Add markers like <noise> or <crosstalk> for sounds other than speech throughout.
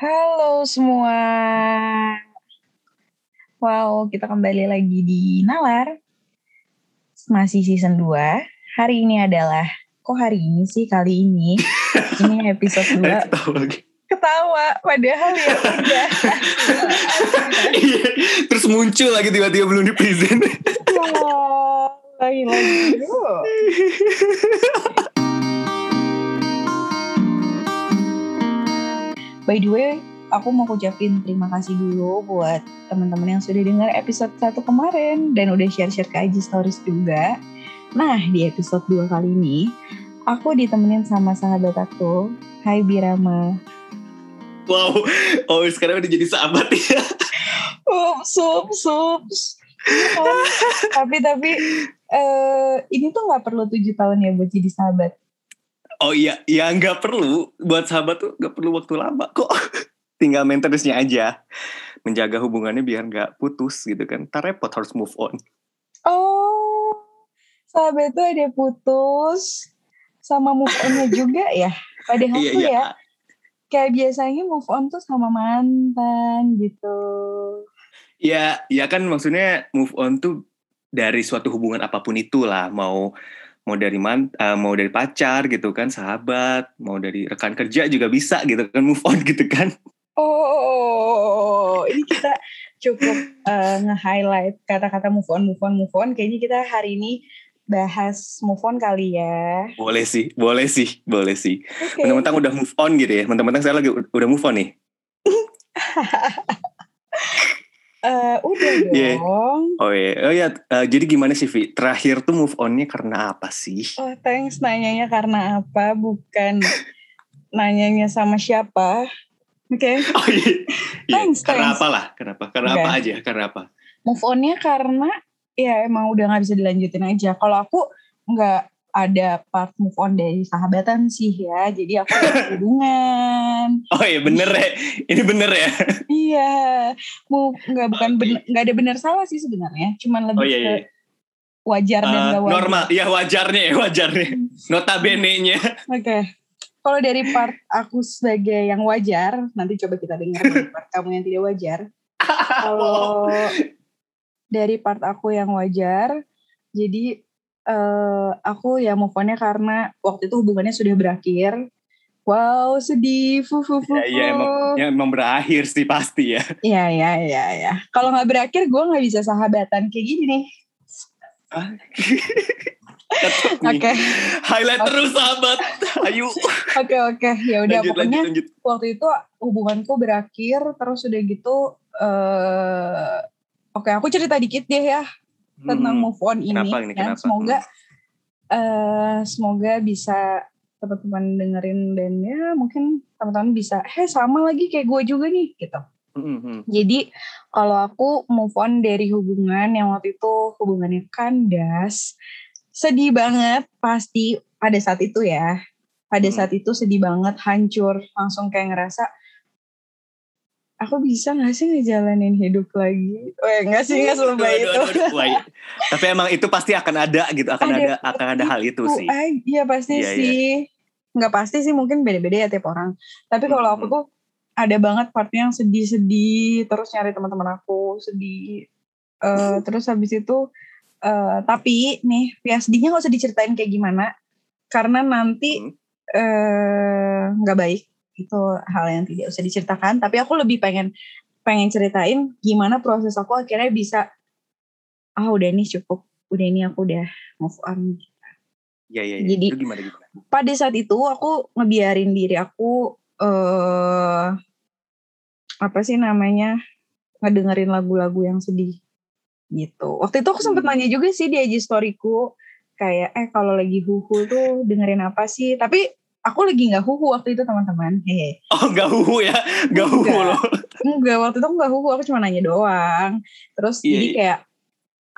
Halo semua. Wow, kita kembali lagi di Nalar. Masih season 2. Hari ini adalah, kok hari ini sih kali ini? <laughs> ini episode 2. Tahu lagi. Ketawa, padahal ya udah. Iya, Terus muncul lagi tiba-tiba belum di present. Wah, lagi-lagi. <laughs> By the way, aku mau ucapin terima kasih dulu buat teman-teman yang sudah dengar episode 1 kemarin dan udah share-share ke IG Stories juga. Nah, di episode 2 kali ini, aku ditemenin sama sahabat aku. Hai Birama. Wow, oh sekarang udah jadi sahabat ya. Ups, ups, ups. tapi tapi eh ini tuh nggak perlu tujuh tahun ya buat jadi sahabat. Oh iya, ya nggak perlu buat sahabat tuh nggak perlu waktu lama kok. <laughs> Tinggal maintenance-nya aja, menjaga hubungannya biar nggak putus gitu kan. Ntar repot harus move on. Oh, sahabat tuh ada putus sama move on-nya juga ya. Padahal Iya tuh iya. ya kayak biasanya move on tuh sama mantan gitu. Ya, ya kan maksudnya move on tuh dari suatu hubungan apa pun itulah, mau mau dari man, eh, mau dari pacar gitu kan, sahabat, mau dari rekan kerja juga bisa gitu kan move on <laughs> gitu kan. Oh, ini kita cukup eh, nge-highlight kata-kata move on, move on, move on. Kayaknya kita hari ini bahas move on kali ya. Boleh sih, boleh sih, boleh sih. Oke. Mentang-mentang udah move on gitu ya, mentang-mentang saya lagi udah move on nih. <laughs> Eh, udah <laughs> Iya. dong. Oh iya, oh iya. eh, jadi gimana sih Vi? Terakhir tuh move onnya karena apa sih? Oh, thanks nanyanya karena apa, bukan nanyanya sama siapa. Oke. <laughs> Oh iya, Iya, Thanks, karena thanks. apa lah? Kenapa? Karena Oke. apa aja? Karena apa? Move on-nya karena ya emang udah nggak bisa dilanjutin aja. Kalau aku nggak ada part move on dari sahabatan sih ya. Jadi aku hubungan. <laughs> Oh iya bener ya, ini bener ya. Iya, mau nggak bukan bener- nggak ada benar salah sih sebenarnya. Cuman lebih Oh iya ke iya. wajar dan Eh, nggak wajar. normal, ya wajarnya ya wajarnya. Notabene-nya. Oke. Kalau dari part aku sebagai yang wajar, nanti coba kita dengar dari part <laughs> kamu yang tidak wajar. Kalau dari part aku yang wajar, jadi eh, aku ya move on-nya karena waktu itu hubungannya sudah berakhir. Wow, sedih. Fuh, fuh, fuh, Ya, ya emang, ya emang berakhir sih pasti ya. Iya, iya, iya, iya. Kalau nggak berakhir, gue nggak bisa sahabatan kayak gini nih. Nih. Oke, Highlight Oke. terus sahabat. Ayo. oke, oke. Ya udah, Lanjut, pokoknya lanjut, lanjut. waktu itu hubunganku berakhir terus udah gitu eh oke aku cerita dikit deh ya tentang Hmm. move on ini Kenapa ini, dan kenapa? semoga eh semoga bisa teman-teman dengerin dan ya mungkin teman-teman bisa eh sama lagi kayak gue juga nih gitu Hmm, hmm. jadi kalau aku move on dari hubungan yang waktu itu hubungannya kandas sedih banget pasti pada saat itu ya pada Hmm. saat itu sedih banget hancur langsung kayak ngerasa aku bisa gak sih ngejalanin hidup lagi Weh enggak sih Aduh, selebay itu aduh. Tapi emang itu pasti akan ada gitu, akan ada, akan ada hal itu sih. Iya pasti Iya, iya. sih nggak pasti sih mungkin beda-beda ya tiap orang tapi kalau aku Hmm. tuh ada banget partnya yang sedih-sedih terus nyari teman-teman aku sedih Eh, terus habis itu eh, tapi nih ya sedihnya nggak usah diceritain kayak gimana karena nanti Hmm. eh, nggak baik itu hal yang tidak usah diceritakan tapi aku lebih pengen pengen ceritain gimana proses aku akhirnya bisa ah udah ini cukup udah ini aku udah move on Iya, iya, iya. Jadi- Itu gimana, gimana? pada saat itu aku ngebiarin diri aku eh apa sih namanya ngedengerin lagu-lagu yang sedih gitu. Waktu itu aku sempet Hmm. nanya juga sih di IG storyku kayak eh kalau lagi huhu tuh dengerin apa sih? Tapi aku lagi nggak huhu waktu itu teman-teman. Hehe. Oh, enggak huhu ya. Enggak huhu loh. Enggak, waktu itu aku nggak huhu, aku cuma nanya doang. Terus Iya, jadi iya. kayak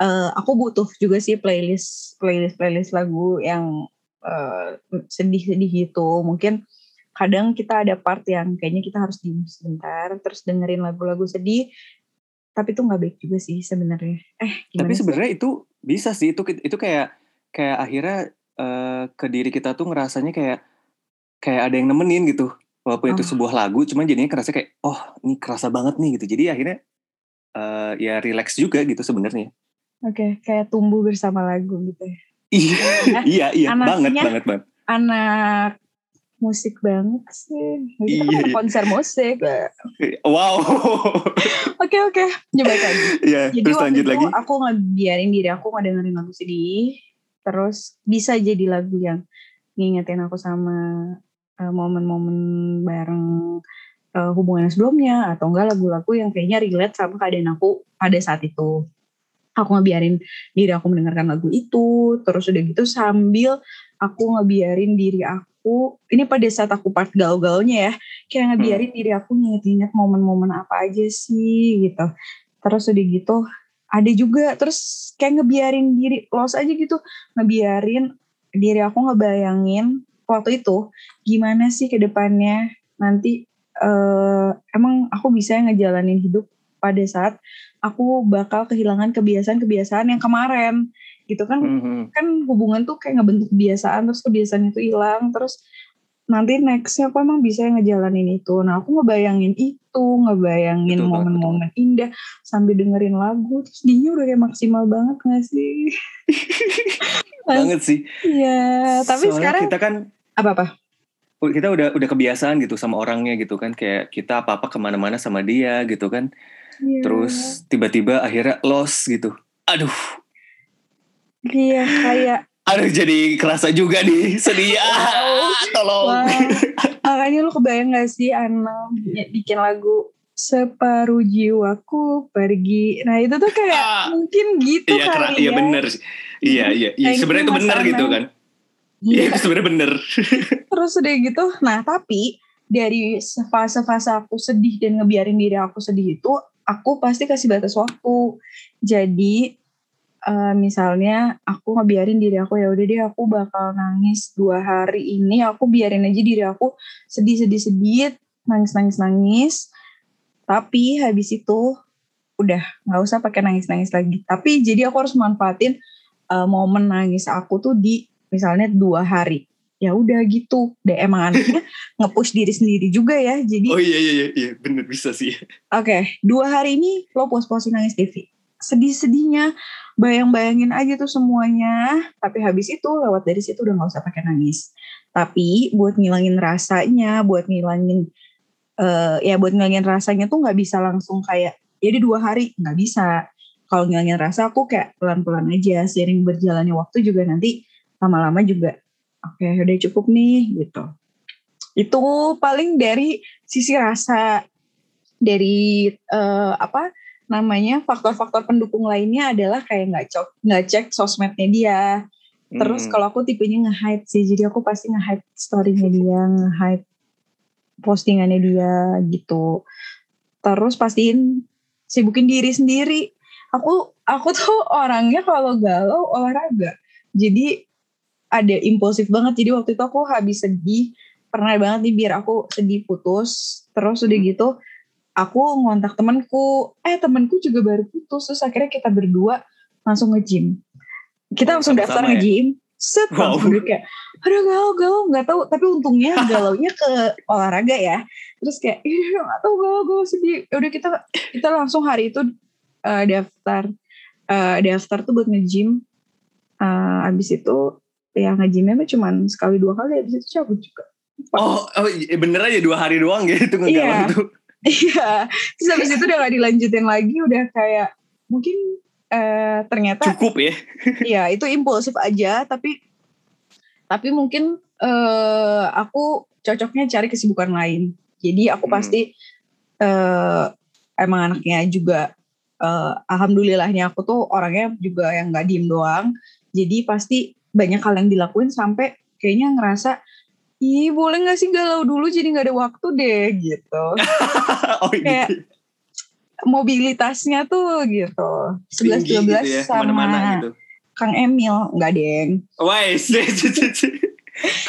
eh, aku butuh juga sih playlist playlist playlist lagu yang eh, sedih-sedih gitu. Mungkin kadang kita ada part yang kayaknya kita harus diem sebentar, terus dengerin lagu-lagu sedih. Tapi itu nggak baik juga sih sebenarnya. Eh, Tapi sebenarnya itu bisa sih. Itu itu kayak kayak akhirnya eh, ke diri kita tuh ngerasanya kayak kayak ada yang nemenin gitu. walaupun itu Oh. sebuah lagu cuman jadinya kerasa kayak oh ini kerasa banget nih gitu jadi akhirnya eh, ya relax juga gitu sebenarnya Oke, kayak tumbuh bersama lagu gitu ya. iya <laughs> iya iya banget banget banget Anak musik banget sih. Kita kan Iya, anak iya. konser musik. wow <laughs> Oke oke, coba lagi. ya Jadi terus lanjut itu lagi aku ngebiarin diri aku ngedengerin lagu sedih. Terus bisa jadi lagu yang ngingetin aku sama eh, momen-momen bareng eh, hubungan yang sebelumnya atau enggak lagu-lagu yang kayaknya relate sama keadaan aku pada saat itu. Aku ngebiarin diri aku mendengarkan lagu itu, terus udah gitu sambil aku ngebiarin diri aku, ini pada saat aku part gaul-gaulnya ya, kayak ngebiarin diri aku nginget-nginget momen-momen apa aja sih gitu. Terus udah gitu ada juga terus kayak ngebiarin diri los aja gitu, ngebiarin diri aku ngebayangin waktu itu gimana sih ke depannya nanti eh, emang aku bisa ngejalanin hidup pada saat aku bakal kehilangan kebiasaan-kebiasaan yang kemarin gitu kan Mhm. kan hubungan tuh kayak ngebentuk kebiasaan terus kebiasaan itu hilang terus nanti nextnya aku emang bisa ngejalanin itu. Nah aku ngebayangin itu ngebayangin Betul momen-momen indah sambil dengerin lagu terus dinya udah kayak maksimal banget gak sih? <laughs> Banget sih. Iya tapi Soalnya sekarang kita kan apa apa kita udah udah kebiasaan gitu sama orangnya gitu kan. Kayak kita apa apa ke mana-mana sama dia gitu kan. Terus tiba-tiba akhirnya lost gitu. Aduh. Iya kayak aduh jadi kerasa juga nih <laughs> sedih ah, tolong Wah, <laughs> makanya lu kebayang gak sih Ana bikin lagu separuh jiwaku pergi. Nah itu tuh kayak Ah. mungkin gitu iya kali iya ya. bener sih iya iya iya sebenarnya itu bener gitu kan Iya. iya sebenarnya bener <laughs> Terus udah gitu, nah tapi dari fase-fase aku sedih dan ngebiarin diri aku sedih itu, aku pasti kasih batas waktu. Jadi eh, misalnya aku ngebiarin diri aku ya udah deh aku bakal nangis dua hari ini, aku biarin aja diri aku sedih-sedih-sedih, nangis-nangis-nangis. Tapi habis itu udah nggak usah pakai nangis-nangis lagi. Tapi jadi aku harus manfaatin eh, momen nangis aku tuh di misalnya dua hari ya udah gitu deh emang <laughs> anaknya nge-push diri sendiri juga ya jadi oh oke iya iya iya iya bener bisa sih dua hari ini lo pos-posin nangis TV sedih-sedihnya bayang-bayangin aja tuh semuanya. Tapi habis itu lewat dari situ udah nggak usah pakai nangis. Tapi buat ngilangin rasanya buat ngilangin eh ya buat ngilangin rasanya tuh nggak bisa langsung kayak jadi dua hari nggak bisa. Kalau ngilangin rasa aku kayak pelan-pelan aja seiring berjalannya waktu juga nanti lama-lama juga oke udah cukup nih gitu. Itu paling dari sisi rasa dari eh, apa namanya faktor-faktor pendukung lainnya adalah kayak nggak cek nggak cek sosmednya dia. Terus Hmm. kalau aku tipenya nge-hype sih jadi aku pasti nge-hype story-nya dia nge-hype postingannya dia gitu. Terus pastiin sibukin diri sendiri. Aku aku tuh orangnya kalau galau olahraga. Jadi ada impulsif banget. Jadi waktu itu aku habis sedih pernah banget nih biar aku sedih putus. Terus udah Hmm. gitu aku ngontak temanku. Eh temanku juga baru putus terus akhirnya kita berdua langsung nge-gym. Kita Oh, langsung daftar ya? nge-gym. Set Wow. langsung dia kayak aduh galau galau nggak tahu. Tapi untungnya <laughs> galaunya ke olahraga ya. Terus kayak ih nggak tahu galau galau sedih. Ya udah kita kita langsung hari itu eh, daftar eh, daftar tuh buat nge-gym. Eh, abis itu ya nge-gymnya mah cuman sekali dua kali abis itu cabut juga. Oh, oh iya, bener aja dua hari doang gitu ngegalau Iya. tuh Iya, terus habis itu udah gak dilanjutin lagi, udah kayak mungkin eh, ternyata cukup ya ya itu impulsif aja, tapi tapi mungkin eh, aku cocoknya cari kesibukan lain. Jadi aku Hmm. pasti eh, emang anaknya juga eh, alhamdulillahnya aku tuh orangnya juga yang nggak diem doang. Jadi pasti banyak hal yang dilakuin sampai kayaknya ngerasa Ih boleh gak sih galau dulu jadi gak ada waktu deh gitu. <laughs> <laughs> oh Kayak gitu mobilitasnya tuh gitu. 11 Tinggi 12 gitu ya sama ke mana-mana gitu Kang Emil enggak deng. Wais,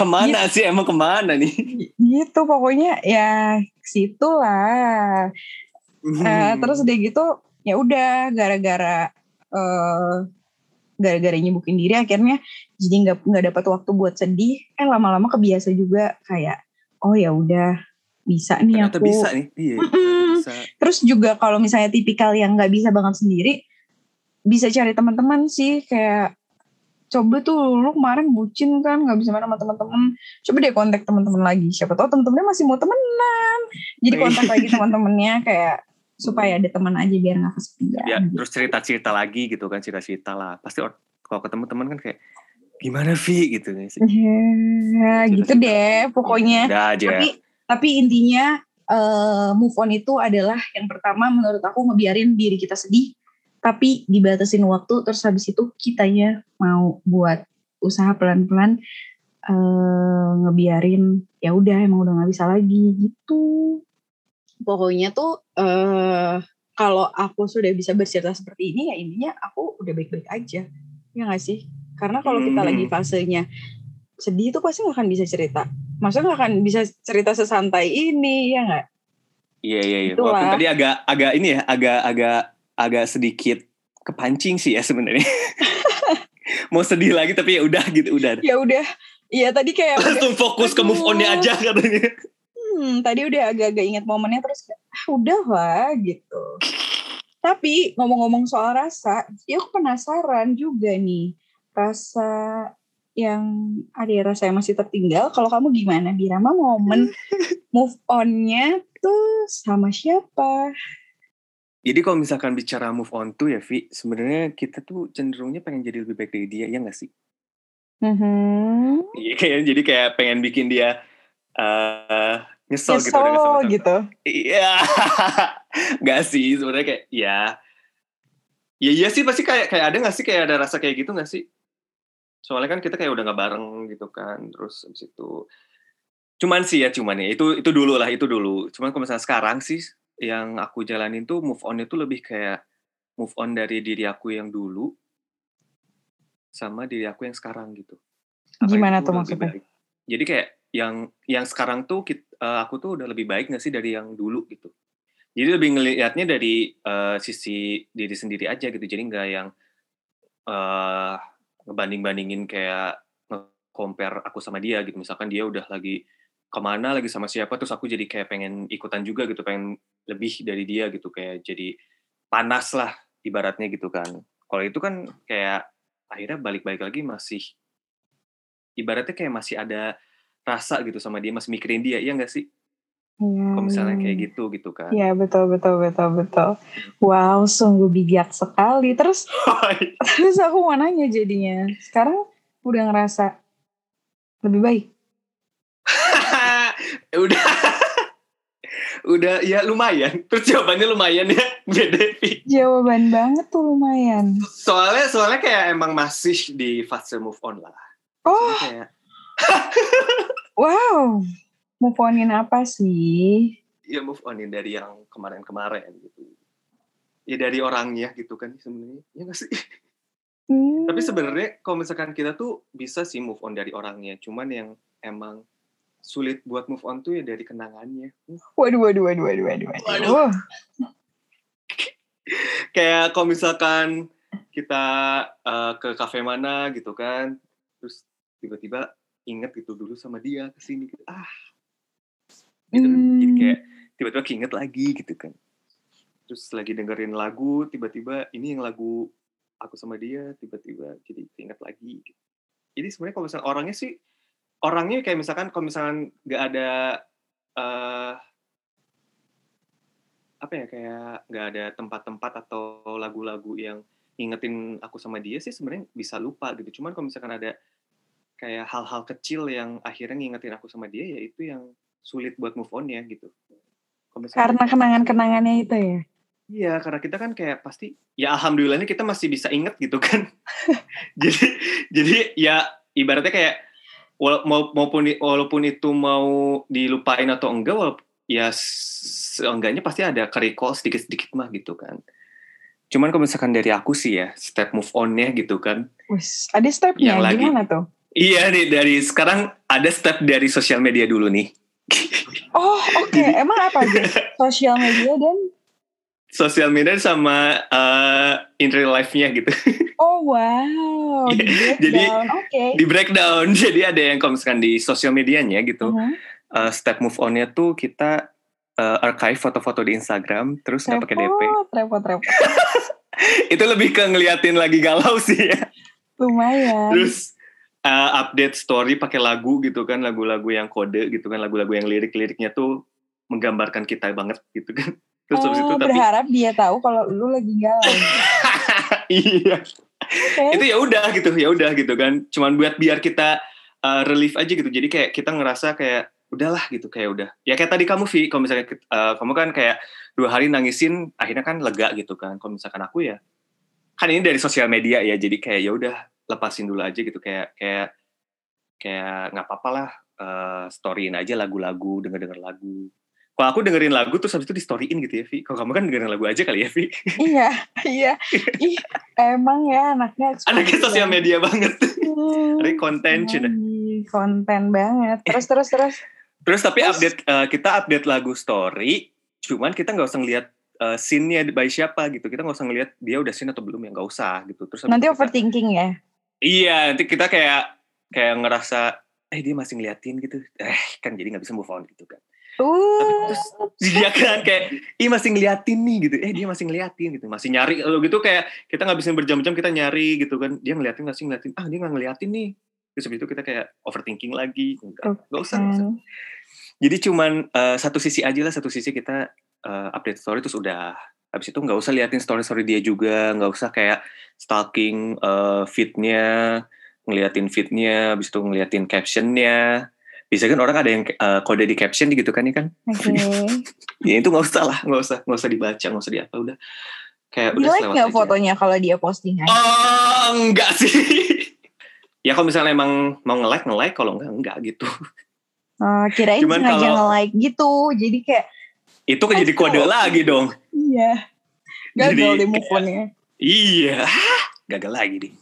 ke mana sih emang ke mana nih? Gitu pokoknya ya situ lah. Hmm. Eh, terus udah gitu ya udah gara-gara eh gara-gara nyibukin diri akhirnya jadi nggak nggak dapat waktu buat sedih. Eh lama-lama kebiasa juga kayak oh ya udah bisa nih Ternyata aku. bisa nih. Iya. Bisa. Terus juga kalau misalnya tipikal yang nggak bisa banget sendiri, bisa cari teman-teman sih kayak coba tuh lu kemarin bucin kan nggak bisa main sama teman-teman coba deh kontak teman-teman lagi siapa tahu teman-temannya masih mau temenan jadi kontak lagi teman-temannya kayak <laughs> supaya ada teman aja biar nggak kesepian Ya, terus cerita-cerita lagi gitu kan, cerita-cerita lah. Pasti kalau ketemu teman kan kayak gimana Vi gitu nih. ya gitu deh pokoknya Udah aja. tapi tapi intinya eh, move on itu adalah yang pertama menurut aku ngebiarin diri kita sedih tapi dibatasin waktu terus habis itu kitanya mau buat usaha pelan-pelan eh, ngebiarin ya udah emang udah nggak bisa lagi gitu. Pokoknya tuh eh kalau aku sudah bisa bercerita seperti ini ya intinya aku udah baik-baik aja. Ya nggak sih? Karena kalau kita Hmm. lagi fasenya sedih itu pasti nggak akan bisa cerita maksudnya nggak akan bisa cerita sesantai ini ya nggak Iya iya iya. Itulah. Walaupun tadi agak agak ini ya, agak agak agak sedikit kepancing sih ya sebenarnya. <laughs> Mau sedih lagi tapi ya udah gitu udah. ya udah iya tadi kayak udah, <laughs> Langsung fokus ke move on-nya aja katanya. hmm, tadi udah agak-agak ingat momennya terus ah udah lah gitu tapi ngomong-ngomong soal rasa ya aku penasaran juga nih rasa yang ada rasa yang masih tertinggal kalau kamu gimana Birama momen <laughs> move on-nya tuh sama siapa Jadi kalau misalkan bicara move on tuh ya Vi, sebenarnya kita tuh cenderungnya pengen jadi lebih baik dari dia, ya nggak sih? Mhm. Iya kayak jadi kayak pengen bikin dia eh nyesel, gitu. Nyesel dengan sama-sama. gitu Iya, <laughs> nggak sih sebenarnya kayak ya, ya iya sih pasti kayak kayak ada nggak sih kayak ada rasa kayak gitu nggak sih? Soalnya kan kita kayak udah nggak bareng gitu kan, terus habis itu, cuman sih ya cuman ya itu itu dulu lah itu dulu. Cuman kalau misalnya sekarang sih yang aku jalanin tuh move on itu lebih kayak move on dari diri aku yang dulu sama diri aku yang sekarang gitu. Apa Gimana tuh maksudnya? baik. Jadi kayak yang yang sekarang tuh kit- eh, aku tuh udah lebih baik gak sih dari yang dulu gitu. Jadi lebih ngelihatnya dari eh, sisi diri sendiri aja gitu. Jadi nggak yang eh ngebanding-bandingin kayak nge-compare aku sama dia gitu. Misalkan dia udah lagi ke mana lagi sama siapa terus aku jadi kayak pengen ikutan juga gitu pengen lebih dari dia gitu. Kayak jadi panas lah ibaratnya gitu kan. Kalau itu kan kayak akhirnya balik-balik lagi masih ibaratnya kayak masih ada rasa gitu sama dia masih mikirin dia. Iya nggak sih Iya, kalau misalnya kayak gitu gitu kan Iya betul betul betul betul. Wow sungguh bijak sekali. Terus <laughs> terus aku mau nanya jadinya. Sekarang udah ngerasa lebih baik. <laughs> udah udah ya lumayan terus jawabannya lumayan ya <laughs> beda Vi. Jawaban banget tuh lumayan. soalnya soalnya kayak emang masih di fase move on lah Oh Soalnya kayak wow. Move onin apa sih? ya move onin dari yang kemarin-kemarin gitu ya dari orangnya gitu kan sebenarnya ya nggak sih Hmm, tapi sebenarnya kalau misalkan kita tuh bisa sih move on dari orangnya cuman yang emang sulit buat move on tuh ya dari kenangannya Waduh waduh waduh waduh waduh. waduh. Waduh. <laughs> kayak kalau misalkan kita eh, ke kafe mana gitu kan terus tiba-tiba inget gitu dulu sama dia ke sini gitu ah gitu kan jadi Hmm. kayak tiba-tiba keinget lagi gitu kan terus lagi dengerin lagu tiba-tiba ini yang lagu aku sama dia tiba-tiba jadi keinget lagi gitu. jadi sebenarnya kalau misalnya orangnya sih orangnya kayak misalkan kalau misalkan nggak ada eh apa ya kayak nggak ada tempat-tempat atau lagu-lagu yang ngingetin aku sama dia sih sebenarnya bisa lupa gitu cuman kalau misalkan ada kayak hal-hal kecil yang akhirnya ngingetin aku sama dia ya itu yang sulit buat move on ya gitu Karena kenangan-kenangannya itu ya. Iya, karena kita kan kayak pasti ya alhamdulillahnya kita masih bisa inget gitu kan. <laughs> jadi jadi ya ibaratnya kayak wala- mau- maupun walaupun itu mau dilupain atau enggak walaupun ya seenggaknya pasti ada ke recall sedikit-sedikit mah gitu kan. Cuman kalau misalkan dari aku sih ya step move on-nya gitu kan. Wis, ada stepnya Yang lagi. gimana tuh? Iya nih dari sekarang ada step dari sosial media dulu nih. Oh oke, emang apa aja? <laughs> Sosial media dan Sosial media sama eh, in real life-nya gitu. <laughs> oh wow, di Jadi- breakdown. Oke. di breakdown <laughs> jadi ada yang kalau misalkan di sosial medianya gitu Mhm. uh, step move onnya tuh kita uh, archive foto-foto di Instagram terus nggak pakai DP. Repot, repot. itu lebih ke ngeliatin lagi galau sih ya. Lumayan. Terus uh, update story pakai lagu gitu kan, lagu-lagu yang kode gitu kan, lagu-lagu yang lirik-liriknya tuh menggambarkan kita banget gitu kan. <laughs> Terus oh, itu tapi berharap dia tahu kalau lu lagi galau. <laughs> iya. Okay. Itu ya udah gitu, ya udah gitu kan. Cuman buat biar kita uh, relief aja gitu. Jadi kayak kita ngerasa kayak udahlah gitu kayak udah. Ya kayak tadi kamu Vi, kalau misalnya uh, kamu kan kayak dua hari nangisin, akhirnya kan lega gitu kan. Kalau misalkan aku ya, kan ini dari sosial media ya. Jadi kayak ya udah lepasin dulu aja gitu kayak kayak kayak nggak apa-apa lah uh, storyin aja lagu-lagu denger denger lagu. Kalau aku dengerin lagu terus habis itu di storyin gitu ya Vi kalau kamu kan dengerin lagu aja kali ya Vi iya iya. Ih, emang ya anaknya <laughs> anaknya sosial media banget. Hmm, konten cina konten banget. Terus terus terus. Terus tapi terus, update uh, kita update lagu story cuman kita nggak usah ngeliat uh, scene-nya by siapa gitu. Kita nggak usah ngeliat dia udah scene atau belum ya nggak usah gitu. Terus nanti kita, overthinking ya iya nanti kita kayak kayak ngerasa eh dia masih ngeliatin gitu eh kan jadi nggak bisa move on gitu kan Uh. terus dia kan kayak, ih masih ngeliatin nih gitu. Eh dia masih ngeliatin gitu, masih nyari. Kalau gitu kayak kita nggak bisa berjam-jam kita nyari gitu kan. Dia ngeliatin masih ngeliatin. Ah dia nggak ngeliatin nih. Terus habis itu kita kayak overthinking lagi. Enggak, okay. usah, gak usah. Jadi cuman uh, satu sisi aja lah, satu sisi kita uh, update story terus udah. Habis itu nggak usah liatin story-story dia juga, nggak usah kayak stalking uh, feednya, ngeliatin feednya, habis itu ngeliatin captionnya, bisa kan orang ada yang uh, kode di caption gitu kan ya kan? Okay. <laughs> ya itu nggak usah lah nggak usah nggak usah dibaca nggak usah di apa udah. Kayak udah like nggak fotonya kalau dia postingan oh enggak sih. <laughs> Ya kalau misalnya emang mau nge like nge like kalau enggak enggak gitu. Oh, kirain Cuman sengaja kalau, nge like gitu. Jadi kayak itu kan jadi kode lagi dong. Iya. Gagal di move on iya. <laughs> Gagal lagi deh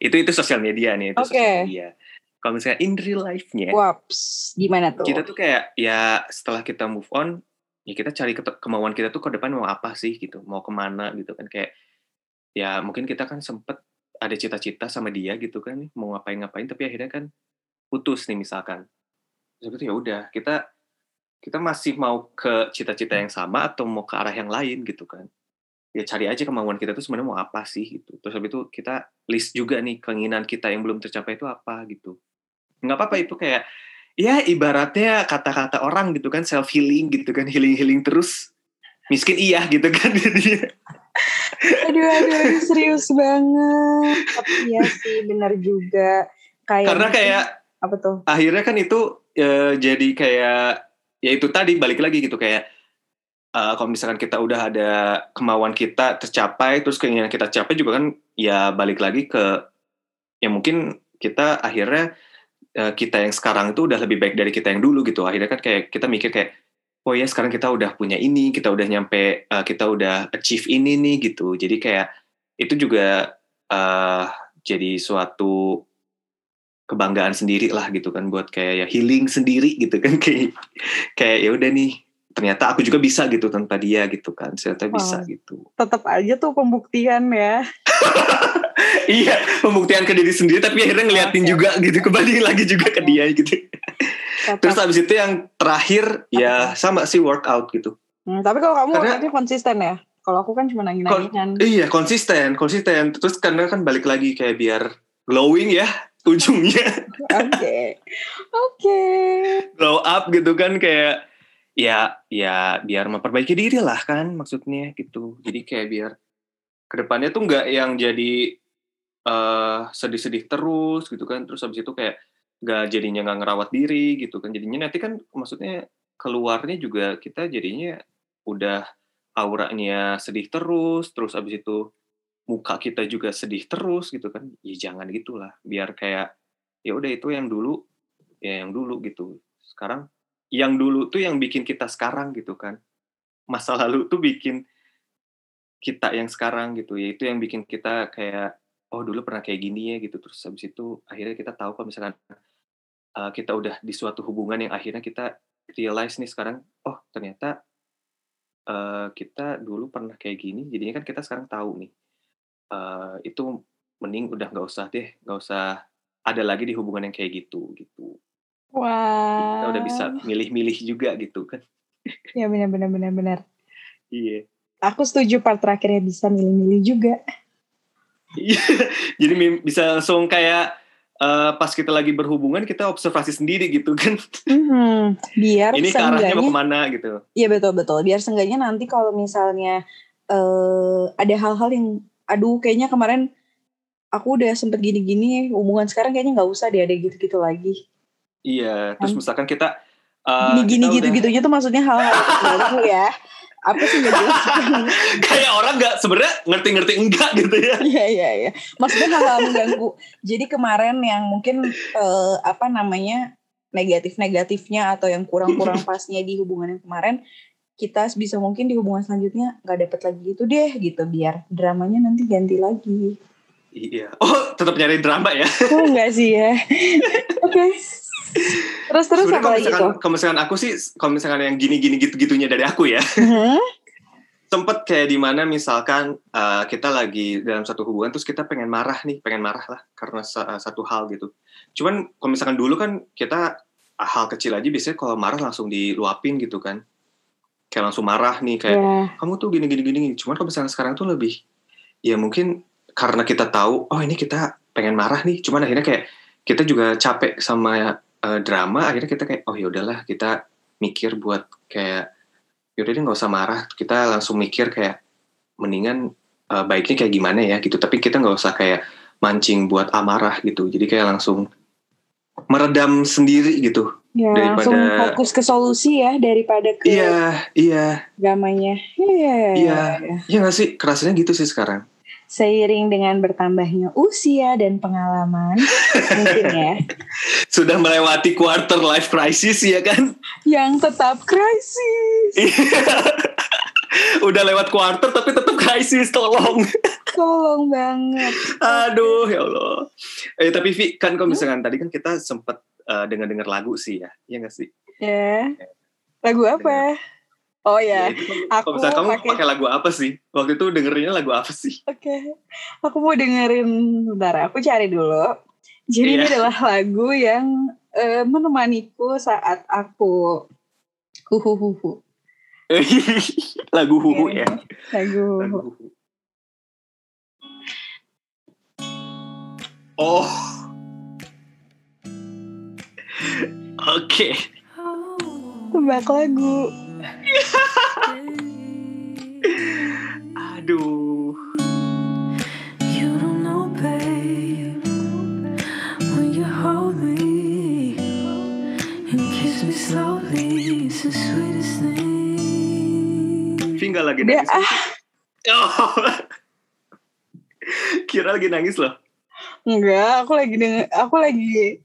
itu itu sosial media nih itu okay. sosial media. Kalau misalnya in real life-nya Waps, gimana tuh? Kita tuh kayak ya setelah kita move on, ya kita cari ke kemauan kita tuh ke depan mau apa sih gitu, mau ke mana gitu kan. Kayak ya mungkin kita kan sempet ada cita-cita sama dia gitu kan mau ngapain-ngapain tapi akhirnya kan putus nih misalkan. Itu ya udah kita kita masih mau ke cita-cita yang sama atau mau ke arah yang lain gitu kan. Ya cari aja kemauan kita tuh sebenarnya mau apa sih gitu. Terus habis itu kita list juga nih keinginan kita yang belum tercapai itu apa gitu. Nggak apa-apa itu kayak ya ibaratnya kata-kata orang gitu kan self healing gitu kan healing healing terus. Miskin iya gitu kan <laughs> jadi aduh aduh serius banget. Tapi ya sih benar juga. Kayak karena kayak apa tuh? akhirnya kan itu e, jadi kayak ya itu tadi balik lagi gitu kayak uh, kalau misalkan kita udah ada kemauan kita tercapai terus keinginan kita tercapai juga kan ya balik lagi ke ya mungkin kita akhirnya Eh, kita yang sekarang itu udah lebih baik dari kita yang dulu gitu. Akhirnya kan kayak kita mikir kayak oh ya sekarang kita udah punya ini kita udah nyampe uh, kita udah achieve ini nih gitu. Jadi kayak itu juga uh, jadi suatu kebanggaan sendiri lah gitu kan buat kayak ya healing sendiri gitu kan. <laughs> Kayak kayak ya udah nih ternyata aku juga bisa gitu tanpa dia gitu kan ternyata wow. bisa gitu. Tetap aja tuh pembuktian ya. <laughs> Iya pembuktian ke diri sendiri tapi akhirnya ngeliatin okay. juga gitu kembali lagi juga ke dia gitu. Terus habis itu yang terakhir ya sama sih workout gitu. Hmm, tapi kalau kamu karena, konsisten ya? Kalau aku kan cuma nangin nanginan kon iya konsisten konsisten. Terus karena kan balik lagi kayak biar glowing ya ujungnya. Oke. Oke. Glow up gitu kan kayak ya ya biar memperbaiki diri lah kan maksudnya gitu. Jadi kayak biar ke depannya tuh nggak yang jadi uh, sedih-sedih terus gitu kan. Terus habis itu kayak nggak jadinya nggak ngerawat diri gitu kan. Jadinya nanti kan maksudnya keluarnya juga kita jadinya udah auranya sedih terus. Terus habis itu muka kita juga sedih terus gitu kan. Ya jangan gitulah biar kayak ya udah itu yang dulu ya yang dulu gitu. Sekarang yang dulu tuh yang bikin kita sekarang gitu kan. Masa <laughs> lalu tuh bikin kita yang sekarang gitu. Ya itu yang bikin kita kayak oh dulu pernah kayak gini ya gitu. Terus habis itu akhirnya kita tahu kalau misalkan uh, kita udah di suatu hubungan yang akhirnya kita realize nih sekarang oh ternyata uh, kita dulu pernah kayak gini. Jadinya kan kita sekarang tahu nih uh, itu mending udah nggak usah deh nggak usah ada lagi di hubungan yang kayak gitu gitu Wah. Kita udah bisa milih-milih juga gitu kan. Ya benar benar benar benar. Iya. Aku setuju part terakhirnya bisa milih-milih juga. Iya. <laughs> Jadi bisa langsung kayak eh, pas kita lagi berhubungan kita observasi sendiri gitu kan. Mhm. Biar Ini ke arahnya mau ke mana gitu. iya betul betul. Biar seenggaknya nanti kalau misalnya eh ada hal-hal yang, aduh kayaknya kemarin aku udah sempet gini-gini, hubungan sekarang kayaknya nggak usah deh ada gitu-gitu lagi. Iya. Terus Kan? misalkan kita eh, Gini-gini gitu-gitunya tuh maksudnya hal-hal ya. Apa sih nggak jelas? <laughs> kayak orang nggak sebenarnya ngerti-ngerti enggak gitu ya. <laughs> Iya iya iya. Maksudnya hal-hal mengganggu. Jadi kemarin yang mungkin eh, apa namanya negatif-negatifnya atau yang kurang-kurang <laughs> pasnya di hubungan yang kemarin kita bisa mungkin di hubungan selanjutnya nggak dapet lagi gitu deh gitu biar dramanya nanti ganti lagi. Iya. Oh, tetap nyari drama ya. <laughs> Oh enggak sih ya. <laughs> Oke. Terus terus Sebenarnya apa kalau lagi misalkan, kalau misalkan aku sih, kalau misalkan yang gini-gini gitu-gitunya dari aku ya, <laughs> sempet kayak di mana misalkan uh, kita lagi dalam satu hubungan terus kita pengen marah nih, pengen marah lah karena sa- satu hal gitu. Cuman kalau misalkan dulu kan kita hal kecil aja biasanya kalau marah langsung diluapin gitu kan. Kayak langsung marah nih kayak Ya. kamu tuh gini gini gini. Cuman kalau misalkan sekarang tuh lebih ya mungkin karena kita tahu oh ini kita pengen marah nih. Cuman akhirnya kayak kita juga capek sama uh, drama. Akhirnya kita kayak oh ya udahlah kita mikir buat kayak yaudah deh nggak usah marah. Kita langsung mikir kayak mendingan uh, baiknya kayak gimana ya gitu. Tapi kita nggak usah kayak mancing buat amarah gitu. Jadi kayak langsung meredam sendiri gitu. Ya, Daripada- langsung fokus ke solusi ya daripada ke Iya, iya, dramanya. Iya. Iya. iya nggak sih? Kerasanya gitu sih sekarang. Seiring dengan bertambahnya usia dan pengalaman, <laughs> mungkin ya, Sudah melewati quarter life crisis ya kan? yang tetap krisis. Udah lewat quarter tapi tetap krisis, tolong. Tolong banget. Aduh, ya Allah. Eh tapi Vi, kan kalau misalkan tadi kan kita sempet eh, dengar-dengar lagu sih ya, iya nggak sih? Ya. Lagu apa? Oh Ya, ya, kan, aku kalau kamu pakai- pakai lagu apa sih? Waktu itu dengerinnya lagu apa sih? oke. Aku mau dengerin, bentar aku cari dulu. Jadi ini Iya. adalah lagu yang eh, menemaniku saat aku huhuhuhu. <laughs> lagu huhu Iya. ya. Lagu Lagu huhu. Oh. Oke. tebak lagu. Aduh. You don't know, babe, when you hold me and kiss me slowly, it's the sweetest thing. Vi nggak lagi nangis. ah, Oh. <laughs> Kira lagi nangis loh. enggak, aku lagi denger, aku lagi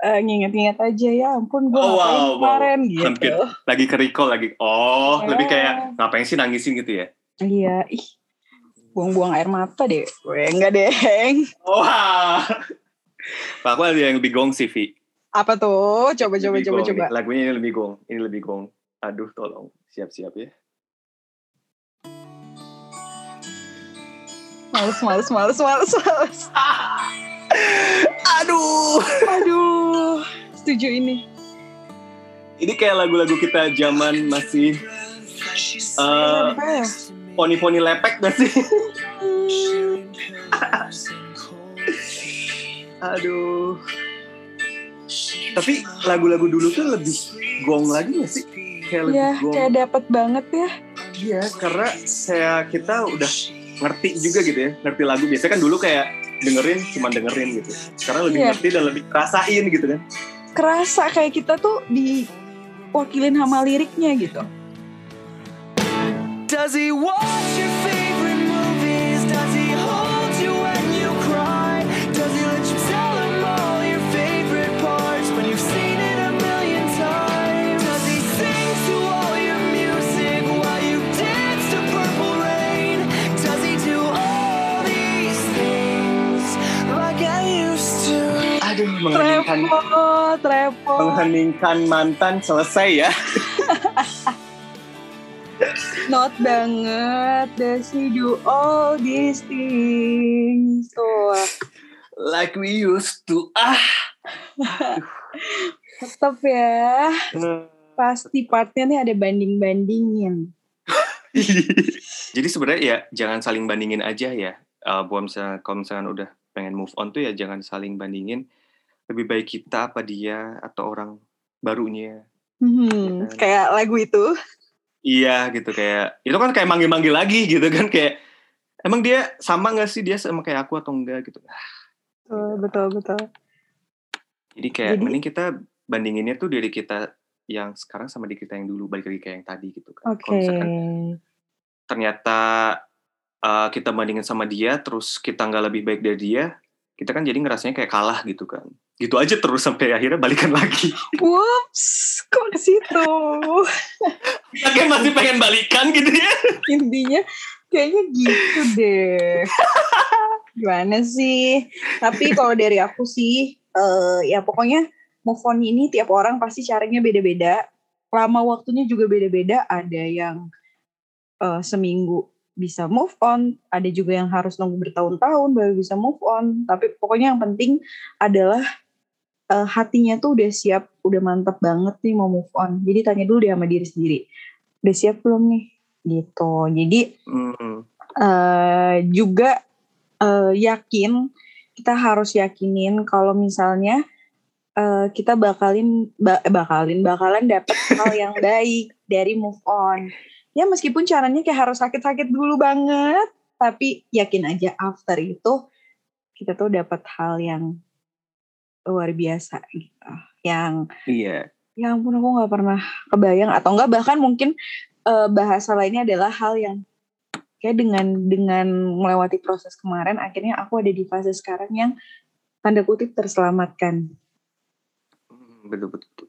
eh, nginget-nginget aja ya ampun gue Oh, wow, wow. kemarin gitu. Hampir. Lagi ke recall lagi. Oh, Ya. lebih kayak ngapain sih nangisin gitu ya? Iya, ih. Buang-buang air mata deh. Gue enggak deh. Wah. Pak, aku ada yang lebih gong sih, Vi. Apa tuh? Coba coba Lebih coba gong coba. Lagunya ini lebih gong. Ini lebih gong. Aduh, tolong. Siap-siap ya. Males males males males males. <laughs> Aduh. Aduh. Setuju ini. Ini kayak lagu-lagu kita zaman masih ya? poni-poni lepek gak sih? <laughs> Aduh. Tapi lagu-lagu dulu tuh lebih gong lagi gak sih? Kayak lebih Ya, gong. kayak dapet banget ya. Iya, karena saya kita udah ngerti juga gitu ya, ngerti lagu. Biasanya kan dulu kayak dengerin, cuma dengerin gitu. Sekarang lebih Iya. ngerti dan lebih rasain gitu kan. Kerasa kayak kita tuh diwakilin sama liriknya gitu. Does he Repot, repot. mengheningkan mantan selesai ya. Not banget. Does he do all these things? Tuh. Like we used to. Ah, Tetap ya. Eh, Pasti partnya nih ada banding-bandingin. <laughs> Jadi sebenarnya ya jangan saling bandingin aja ya. Eh buat misalnya kalau misalkan udah pengen move on tuh ya jangan saling bandingin. Lebih baik kita apa dia atau orang barunya. Hmm, Iya. kayak lagu itu. Iya gitu kayak itu kan kayak manggil-manggil lagi gitu kan kayak emang dia sama nggak sih dia sama kayak aku atau enggak gitu. Betul, betul, betul. Jadi kayak Jadi- mending kita bandinginnya tuh diri kita yang sekarang sama diri kita yang dulu balik lagi kayak yang tadi gitu kan. Kalau misalkan ternyata uh, kita bandingin sama dia terus kita nggak lebih baik dari dia kita kan jadi ngerasanya kayak kalah gitu kan gitu aja terus sampai akhirnya balikan lagi <laughs> Whoops, kok ke situ? kita kayak masih pengen balikan gitu ya Intinya kayaknya gitu deh. Gimana sih? Tapi kalau dari aku sih, eh, ya pokoknya move on ini tiap orang pasti caranya beda-beda. Lama waktunya juga beda-beda. Ada yang eh, seminggu bisa move on, ada juga yang harus nunggu bertahun-tahun baru bisa move on. Tapi pokoknya yang penting adalah eh, hatinya tuh udah siap, udah mantap banget nih mau move on. Jadi tanya dulu deh sama diri sendiri, udah siap belum nih? Gitu. Jadi Hmm, eh juga eh, yakin kita harus yakinin kalau misalnya eh, kita bakalin ba- bakalin bakalan dapet <laughs> hal yang baik dari move on ya meskipun caranya kayak harus sakit-sakit dulu banget tapi yakin aja after itu kita tuh dapat hal yang luar biasa gitu. Yang iya. ya ampun aku nggak pernah kebayang atau enggak bahkan mungkin eh, bahasa lainnya adalah hal yang kayak dengan dengan melewati proses kemarin akhirnya aku ada di fase sekarang yang tanda kutip terselamatkan. Hmm, betul betul betul.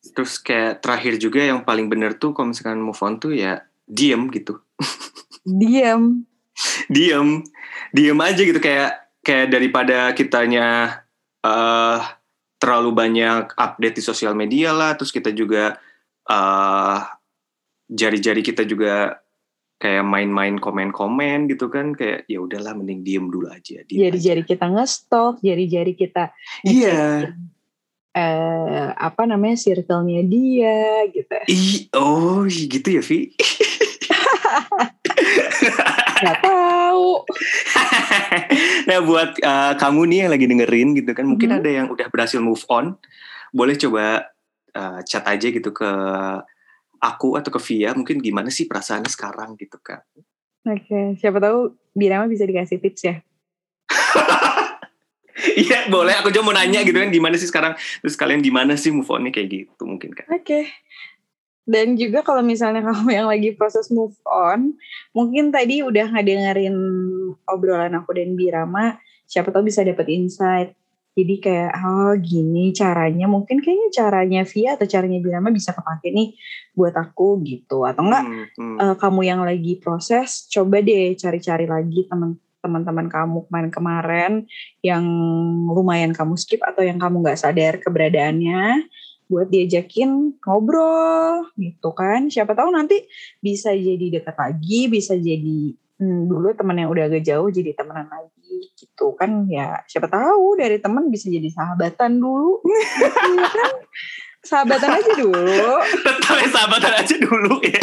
terus kayak terakhir juga yang paling bener tuh kalau misalkan move on tuh ya diem gitu. Diam <laughs> diem. Diem aja gitu kayak kayak daripada kitanya eh terlalu banyak update di sosial media lah. Terus kita juga eh jari-jari kita juga kayak main-main komen-komen gitu kan. Kayak ya udahlah mending diem dulu aja jari-jari kita nge-stalk jari-jari kita Iya. ngecekin, eh apa namanya circle-nya dia gitu. Ih, oh gitu ya Vi? <laughs> Tahu <laughs> nah buat uh, kamu nih yang lagi dengerin gitu kan mungkin Mhm. ada yang udah berhasil move on boleh coba uh, chat aja gitu ke aku atau ke Via mungkin gimana sih perasaannya sekarang gitu kan oke siapa tahu Birama bisa dikasih tips ya. <laughs> Iya boleh. Aku cuma mau nanya gitu kan gimana sih sekarang? Terus kalian gimana sih move onnya? Kayak gitu mungkin kan Oke. Dan juga kalau misalnya <laughs> kamu yang lagi proses move on, mungkin tadi udah ngedengerin obrolan aku dan Birama, siapa tahu bisa dapet insight. Jadi kayak, oh gini caranya, mungkin kayaknya caranya Via atau caranya Birama bisa kepake nih buat aku gitu. Atau enggak, Hmm, hmm. eh, kamu yang lagi proses, coba deh cari-cari lagi teman teman-teman kamu kemarin-kemarin yang lumayan kamu skip atau yang kamu nggak sadar keberadaannya buat diajakin ngobrol gitu kan. Siapa tahu nanti bisa jadi dekat lagi bisa jadi hmm, dulu teman yang udah agak jauh jadi temenan lagi gitu kan. Ya siapa tahu dari teman bisa jadi sahabatan dulu. <laughs> Iya kan? Sahabatan aja dulu. Tetap sahabatan aja dulu ya